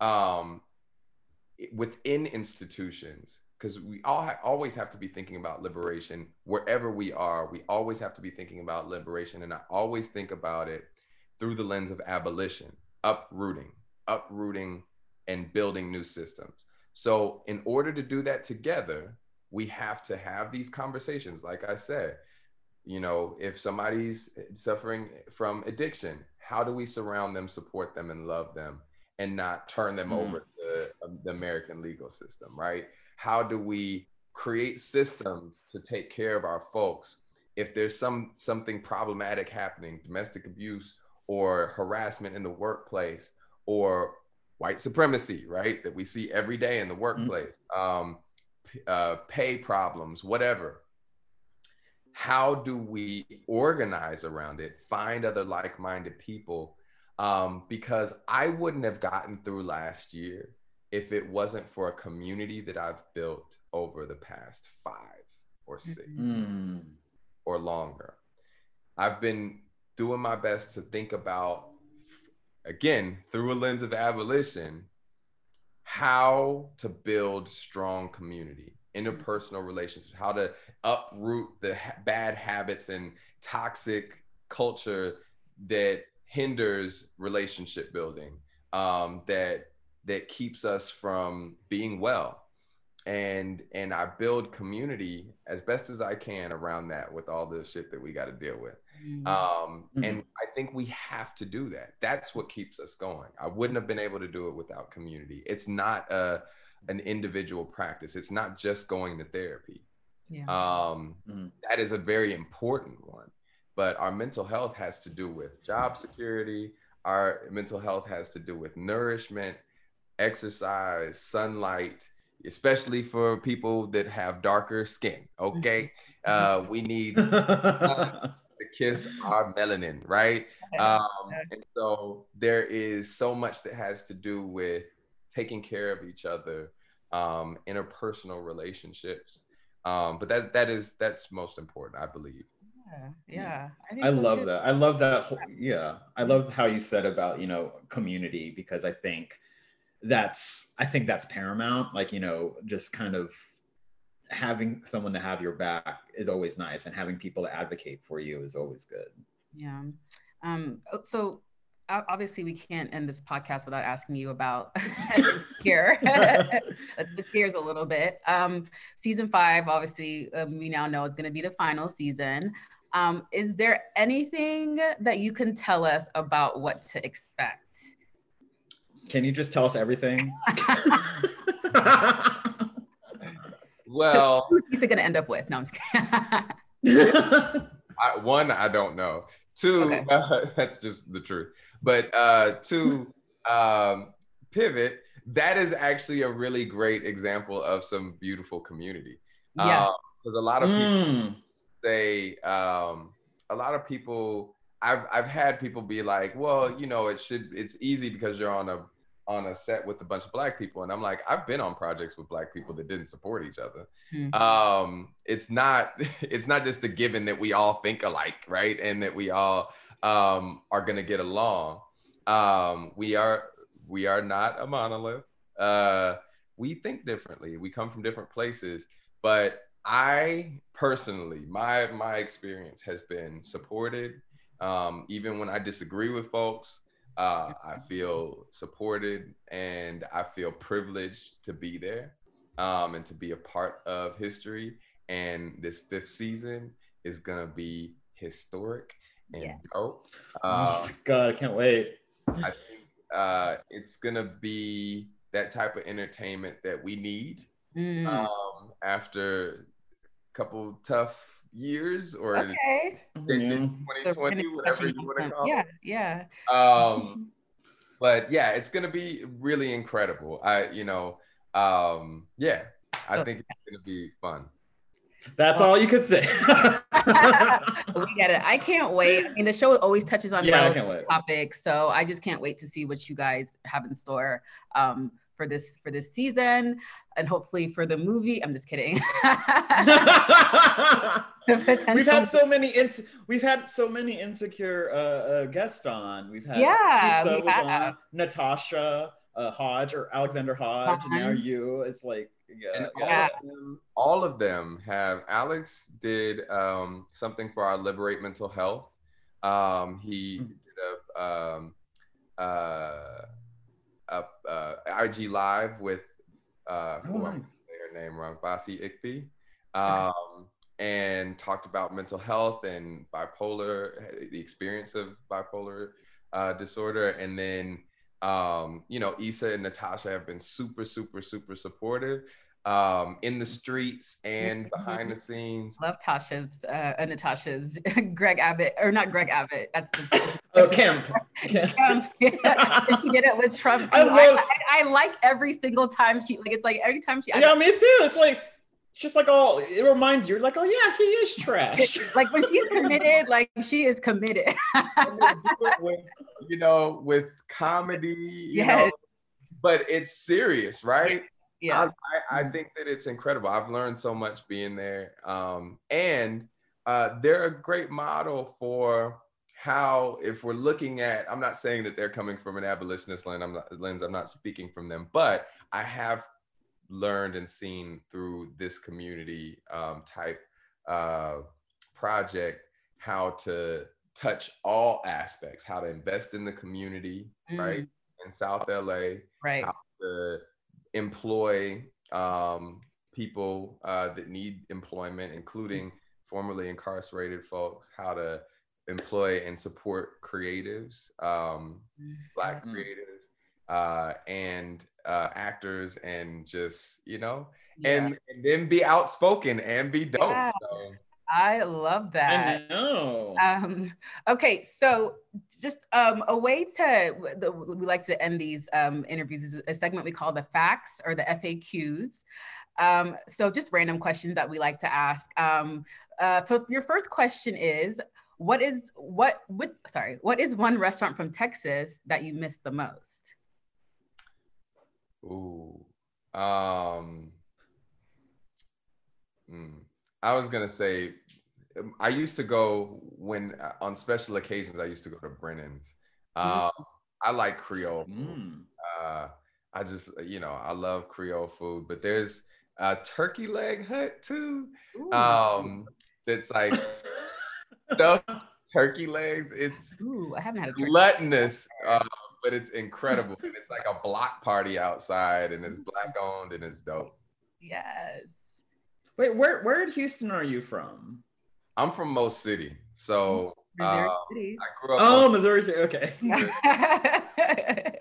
um, within institutions because we all ha- always have to be thinking about liberation wherever we are we always have to be thinking about liberation and i always think about it through the lens of abolition uprooting uprooting and building new systems so in order to do that together we have to have these conversations like i said you know if somebody's suffering from addiction how do we surround them support them and love them and not turn them mm. over to um, the American legal system, right? How do we create systems to take care of our folks if there's some something problematic happening, domestic abuse or harassment in the workplace or white supremacy, right? That we see every day in the mm. workplace, mm. um, uh, pay problems, whatever. How do we organize around it? Find other like-minded people um, because I wouldn't have gotten through last year if it wasn't for a community that I've built over the past five or 6 mm. or longer. I've been doing my best to think about, again, through a lens of abolition, how to build strong community, interpersonal relationships, how to uproot the ha- bad habits and toxic culture that hinders relationship building um, that that keeps us from being well. And and i build community as best as i can around that with all the shit that we got to deal with. Mm-hmm. um mm-hmm. and i think we have to do that. That's what keeps us going. I wouldn't have been able to do it without community. It's not a an individual practice. It's not just going to therapy. Yeah. um mm-hmm. that is a very important one. But our mental health has to do with job security. Our mental health has to do with nourishment exercise sunlight especially for people that have darker skin okay uh, we need to kiss our melanin right um, and so there is so much that has to do with taking care of each other um, interpersonal relationships. Um, but that that is that's most important, I believe. Yeah, yeah. I, I so love too. that. I love that. Whole, yeah, I love how you said about you know community because I think that's I think that's paramount. Like you know, just kind of having someone to have your back is always nice, and having people to advocate for you is always good. Yeah. Um. Oh, so obviously we can't end this podcast without asking you about here the gears a little bit um, season five obviously um, we now know is going to be the final season um, is there anything that you can tell us about what to expect can you just tell us everything well who's he going to end up with no i'm just kidding I, one i don't know two okay. uh, that's just the truth but uh, to um, pivot, that is actually a really great example of some beautiful community. Yeah. Because um, a lot of people mm. say, um, a lot of people, I've I've had people be like, well, you know, it should it's easy because you're on a on a set with a bunch of black people and i'm like i've been on projects with black people that didn't support each other mm-hmm. um, it's not it's not just a given that we all think alike right and that we all um, are going to get along. Um, we are we are not a monolith. Uh, we think differently. We come from different places, but I personally, my my experience has been supported. Um, even when I disagree with folks, uh, I feel supported and I feel privileged to be there um, and to be a part of history. And this fifth season is gonna be historic and yeah. dope. Uh, oh God, I can't wait. I think uh, it's gonna be that type of entertainment that we need mm. um, after a couple tough years or okay. 2020, whatever you want to call yeah, it. Yeah, yeah. Um, but yeah, it's gonna be really incredible. I, you know, um, yeah, I think it's gonna be fun. That's all you could say. we get it. I can't wait. I mean, the show always touches on yeah, topics, so I just can't wait to see what you guys have in store um, for this for this season, and hopefully for the movie. I'm just kidding. we've had so many ins- we've had so many insecure uh, uh, guests on. We've had yeah, we on, Natasha uh, Hodge or Alexander Hodge, and now you. It's like yeah, and yeah. All, of them, all of them have. Alex did um, something for our Liberate Mental Health. Um, he mm-hmm. did a, um, uh, a uh, IG live with uh, oh, nice. say her name wrong, Bassey Ikpi, um, okay. and talked about mental health and bipolar, the experience of bipolar uh, disorder, and then um, you know, Issa and Natasha have been super, super, super supportive um, in the streets and behind the scenes. Love Tasha's, uh, uh Natasha's, Greg Abbott, or not Greg Abbott. That's, that's oh, Kemp. Kemp. Yeah. she did it with Trump. I, love, I, I, I, like every single time she, like, it's like every time she. Yeah, me too. It's like, just like all it reminds you like oh yeah he is trash like when she's committed like she is committed with, you know with comedy you know but it's serious right yeah I, I, I, think that it's incredible i've learned so much being there um, and uh, they're a great model for how if we're looking at i'm not saying that they're coming from an abolitionist lens i'm not lens i'm not speaking from them but i have learned and seen through this community um, type uh, project how to touch all aspects, how to invest in the community, mm. right? In South LA, right? How to employ um, people uh, that need employment, including mm. formerly incarcerated folks, how to employ and support creatives, um. Black mm. creatives, uh, and uh, actors and just you know yeah. and, and, then be outspoken and be dope yeah. so. I love that. I know. Um, okay, so just um, a way to the, we like to end these um, interviews is a segment we call the facts or the FAQs. Um, so just random questions that we like to ask. Um, uh, so your first question is, what is what? What? Sorry, what is one restaurant from Texas that you miss the most? Ooh. Um, mm, I was gonna say, um, I used to go when uh, on special occasions. I used to go to Brennan's. Mm-hmm. Um, I like Creole. food. Mm. Uh, I just, you know, I love Creole food. But there's a turkey leg hut too. Um, that's like stuffed turkey legs. It's Ooh, I haven't had a turkey. gluttonous, uh, but it's incredible. and it's like a block party outside, and it's black owned, and it's dope. Yes. Wait, where where in Houston are you from? I'm from Mo City, so Missouri uh, City. I grew up. Oh, on- Missouri City. Okay.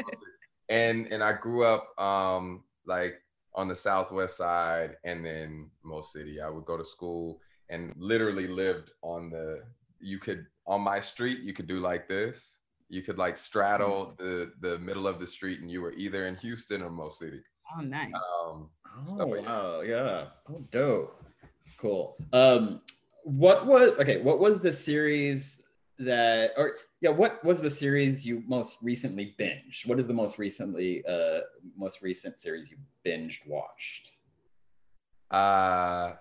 and and I grew up um like on the southwest side and then Mo City. I would go to school and literally lived on the you could on my street you could do like this. You could like straddle the the middle of the street and you were either in Houston or Mo City. oh, nice. Um Oh stuff like that. wow, yeah. Oh, dope. Cool. Um, what was okay? What was the series that, or yeah, what was the series you most recently binged? What is the most recently, uh, most recent series you binged watched? Uh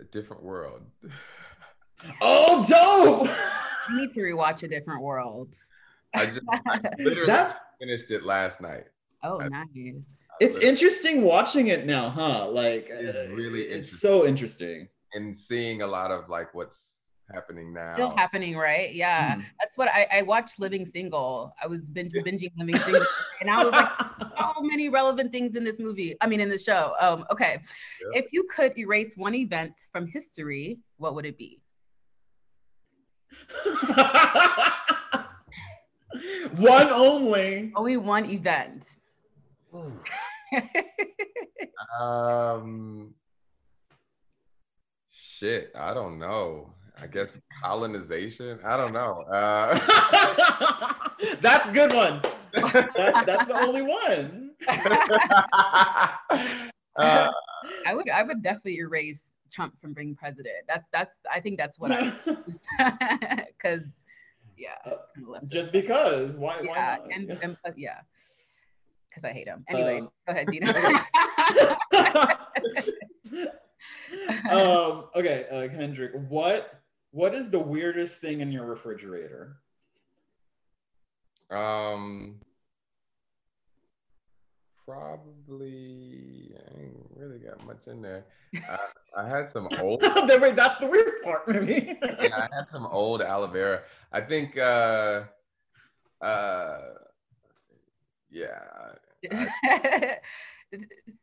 a different world. Oh, dope! You need to rewatch A Different World. I just I literally That- finished it last night. Oh, I- nice. It's interesting watching it now, huh? Like, It's uh, really it's so interesting. and seeing a lot of like what's happening now. Still happening, right? Yeah. Mhm. That's what I, I watched Living Single. I was binge, binging Living Single. and I was like, so many relevant things in this movie. I mean, in the show. Um, okay. Yeah. If you could erase one event from history, what would it be? One only. Only one event. Um, shit, I don't know. I guess colonization. I don't know. Uh, that's a good one. That- that's the only one. uh, I would I would definitely erase Trump from being president. That that's I think that's what I because yeah. kinda left it. Just because. Why? why yeah, not? and, and uh, yeah, because I hate him. Anyway, Uh, go ahead, Dino. um, okay, uh, Kendrick, what what is the weirdest thing in your refrigerator? um, probably I ain't really got much in there. I, I had some old. That's the weird part, maybe. yeah, I had some old aloe vera. I think uh uh yeah.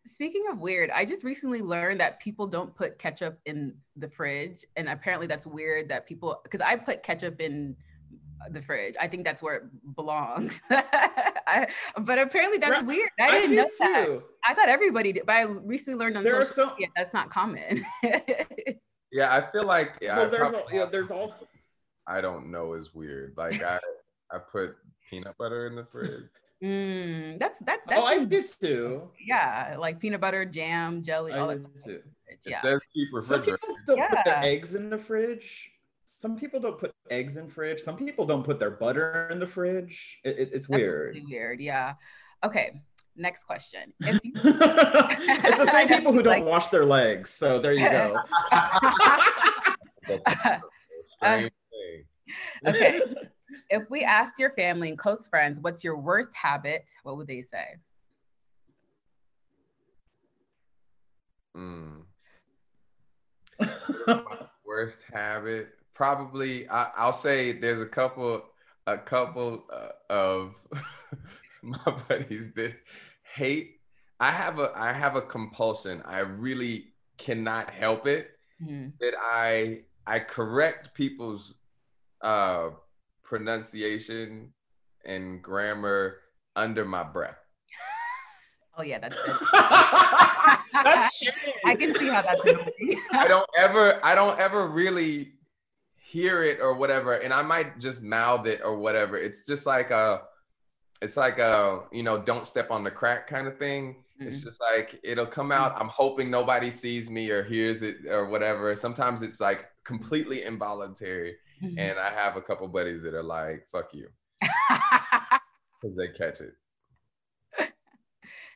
Speaking of weird, I just recently learned that people don't put ketchup in the fridge, and apparently that's weird that people because I put ketchup in the fridge. I think that's where it belongs. I, but apparently that's Right. weird. I I didn't do know that. I thought everybody did, but I recently learned on There social some- media that's not common. Yeah, I feel like yeah, well, there's probably all, yeah, there's all. I don't know is weird. Like I I put peanut butter in the fridge. Mm, that's that. That's Oh, I did too. yeah, like peanut butter, jam, jelly, all that did stuff. too. It says keep Some refrigerator. people don't put their eggs in the fridge. Some people don't put eggs in fridge. Some people don't put their butter in the fridge. It, it- it's That's weird. really weird. Yeah. Okay. Next question. You- it's the same people who don't Like- wash their legs. So there you go. That's a strange thing. okay. If we ask your family and close friends, what's your worst habit? What would they say? Mm. worst habit probably I, i'll say there's a couple a couple uh, of my buddies that hate i have a i have a compulsion i really cannot help it Mhm. that i i correct people's uh pronunciation and grammar under my breath Oh yeah, that's it. That's. I can see how that's. I don't ever I don't ever really hear it or whatever and I might just mouth it or whatever. It's just like a it's like a you know don't step on the crack kind of thing. It's Mhm. just like it'll come out. I'm hoping nobody sees me or hears it or whatever. Sometimes it's like completely involuntary. Mhm. And I have a couple buddies that are like, fuck you. Because they catch it.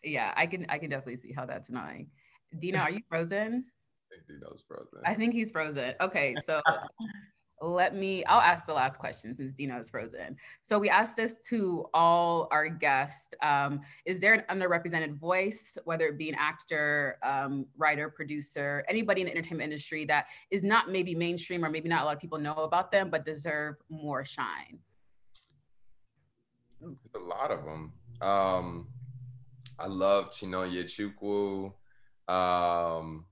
yeah, I can I can definitely see how that's annoying. Dino, are you frozen? I think Dino's frozen. I think he's frozen. Okay, so let me i'll ask the last question since dino is frozen. So we asked this to all our guests um, is there an underrepresented voice whether it be an actor um, writer producer anybody in the entertainment industry that is not maybe mainstream or maybe not a lot of people know about them but deserve more shine? A lot of them um, i love chinonye chukwu. Um,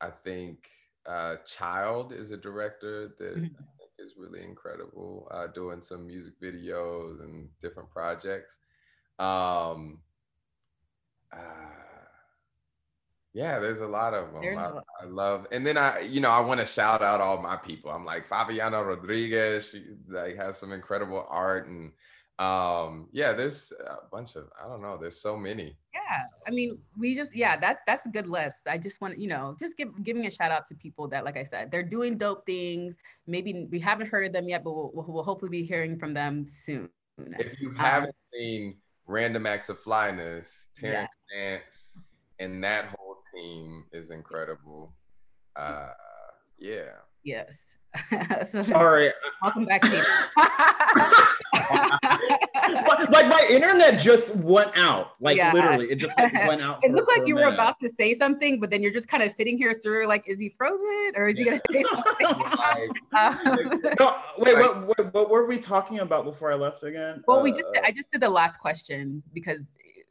i think uh, Child is a director that mm-hmm. I think is really incredible, uh, doing some music videos and different projects. Um, uh, yeah, there's a lot of them. I, I, love, and then I, you know, I want to shout out all my people. I'm like Fabiana Rodriguez. She like has some incredible art and um yeah there's a bunch of i don't know there's so many. Yeah i mean we just yeah that that's a good list. I just want you know just give giving a shout out to people that like i said they're doing dope things. Maybe we haven't heard of them yet but we'll, we'll hopefully be hearing from them soon. If you haven't um, seen random acts of flyness Terence yeah. Nance, and that whole team is incredible. Uh yeah. Yes so, Sorry. Welcome back. like my internet just went out. Like yeah. literally, it just like, went out. it looked like you were about to say something, but then you're just kind of sitting here, sir. Like, is he frozen or is yeah. he gonna say something? um, no, wait, what, what, what were we talking about before I left again? Well, uh, we just I just did the last question because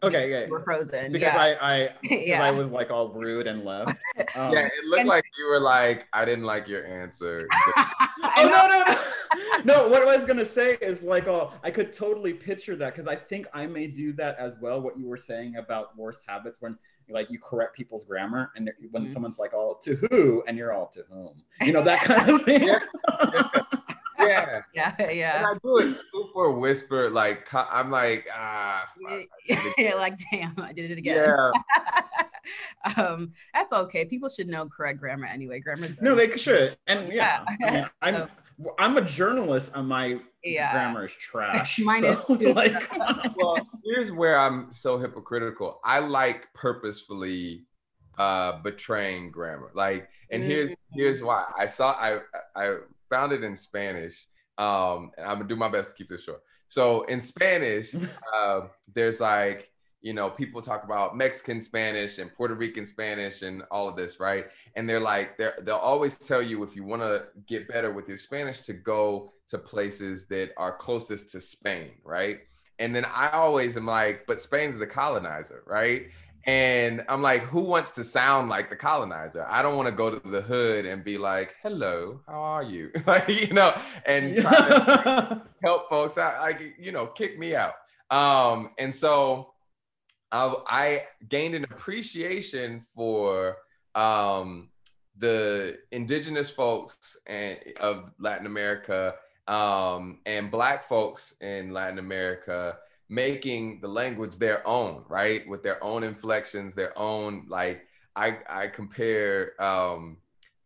Okay, yeah, we're frozen because yeah. I I yeah. I was like all rude and left. Um, yeah, it looked and, like you were like, I didn't like your answer. oh no no no no! What I was gonna say is like, oh, I could totally picture that because I think I may do that as well. What you were saying about worst habits when like you correct people's grammar and when mm-hmm. someone's like, "Oh, to who?" and you're all to whom, you know that kind of thing yeah, yeah, yeah. And I do it super whisper, like I'm like, ah, yeah, like damn, I did it again. Yeah. um, that's okay. People should know correct grammar anyway. Grammar. No, they should, and yeah, yeah. I mean, I'm. I'm a journalist and my yeah. grammar is trash. Mine so is like well, here's where I'm so hypocritical. I like purposefully uh betraying grammar. Like, and here's here's mm. why. I saw I I found it in Spanish. Um, and I'm gonna do my best to keep this short. So in Spanish, uh, there's like you know people talk about Mexican Spanish and Puerto Rican Spanish and all of this, right? And they're like they they'll always tell you if you want to get better with your Spanish to go to places that are closest to Spain, right? And then I always am like, but Spain's the colonizer, right? And I'm like, who wants to sound like the colonizer? I don't want to go to the hood and be like, hello, how are you? like, you know, and try to help folks out, like, you know, kick me out. Um, and so I, I gained an appreciation for um, the indigenous folks and of Latin America um, and black folks in Latin America making the language their own, right? With their own inflections, their own like I I compare um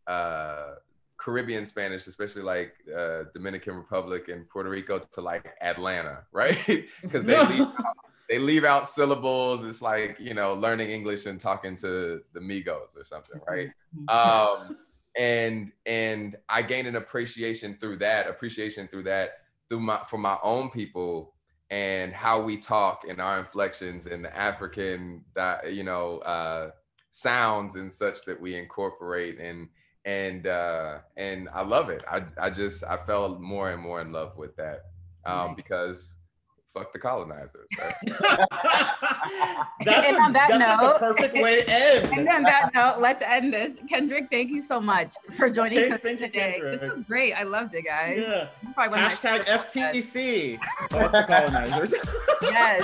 uh Caribbean Spanish, especially like uh, Dominican Republic and Puerto Rico, to like Atlanta, right? Because they leave out, they leave out syllables. It's like you know learning English and talking to the Migos or something, right? Um, and and I gained an appreciation through that, appreciation through that through my for my own people and how we talk and our inflections and the African, you know, uh, sounds and such that we incorporate and and uh, and I love it. I I just I fell more and more in love with that um, because fuck the colonizers. Right? that's and a, on that note, perfect way to end. And on that note, let's end this. Kendrick, thank you so much for joining us today. You, this was great. I loved it, guys. Yeah. This is probably one Hashtag FTC. fuck the colonizers. yes.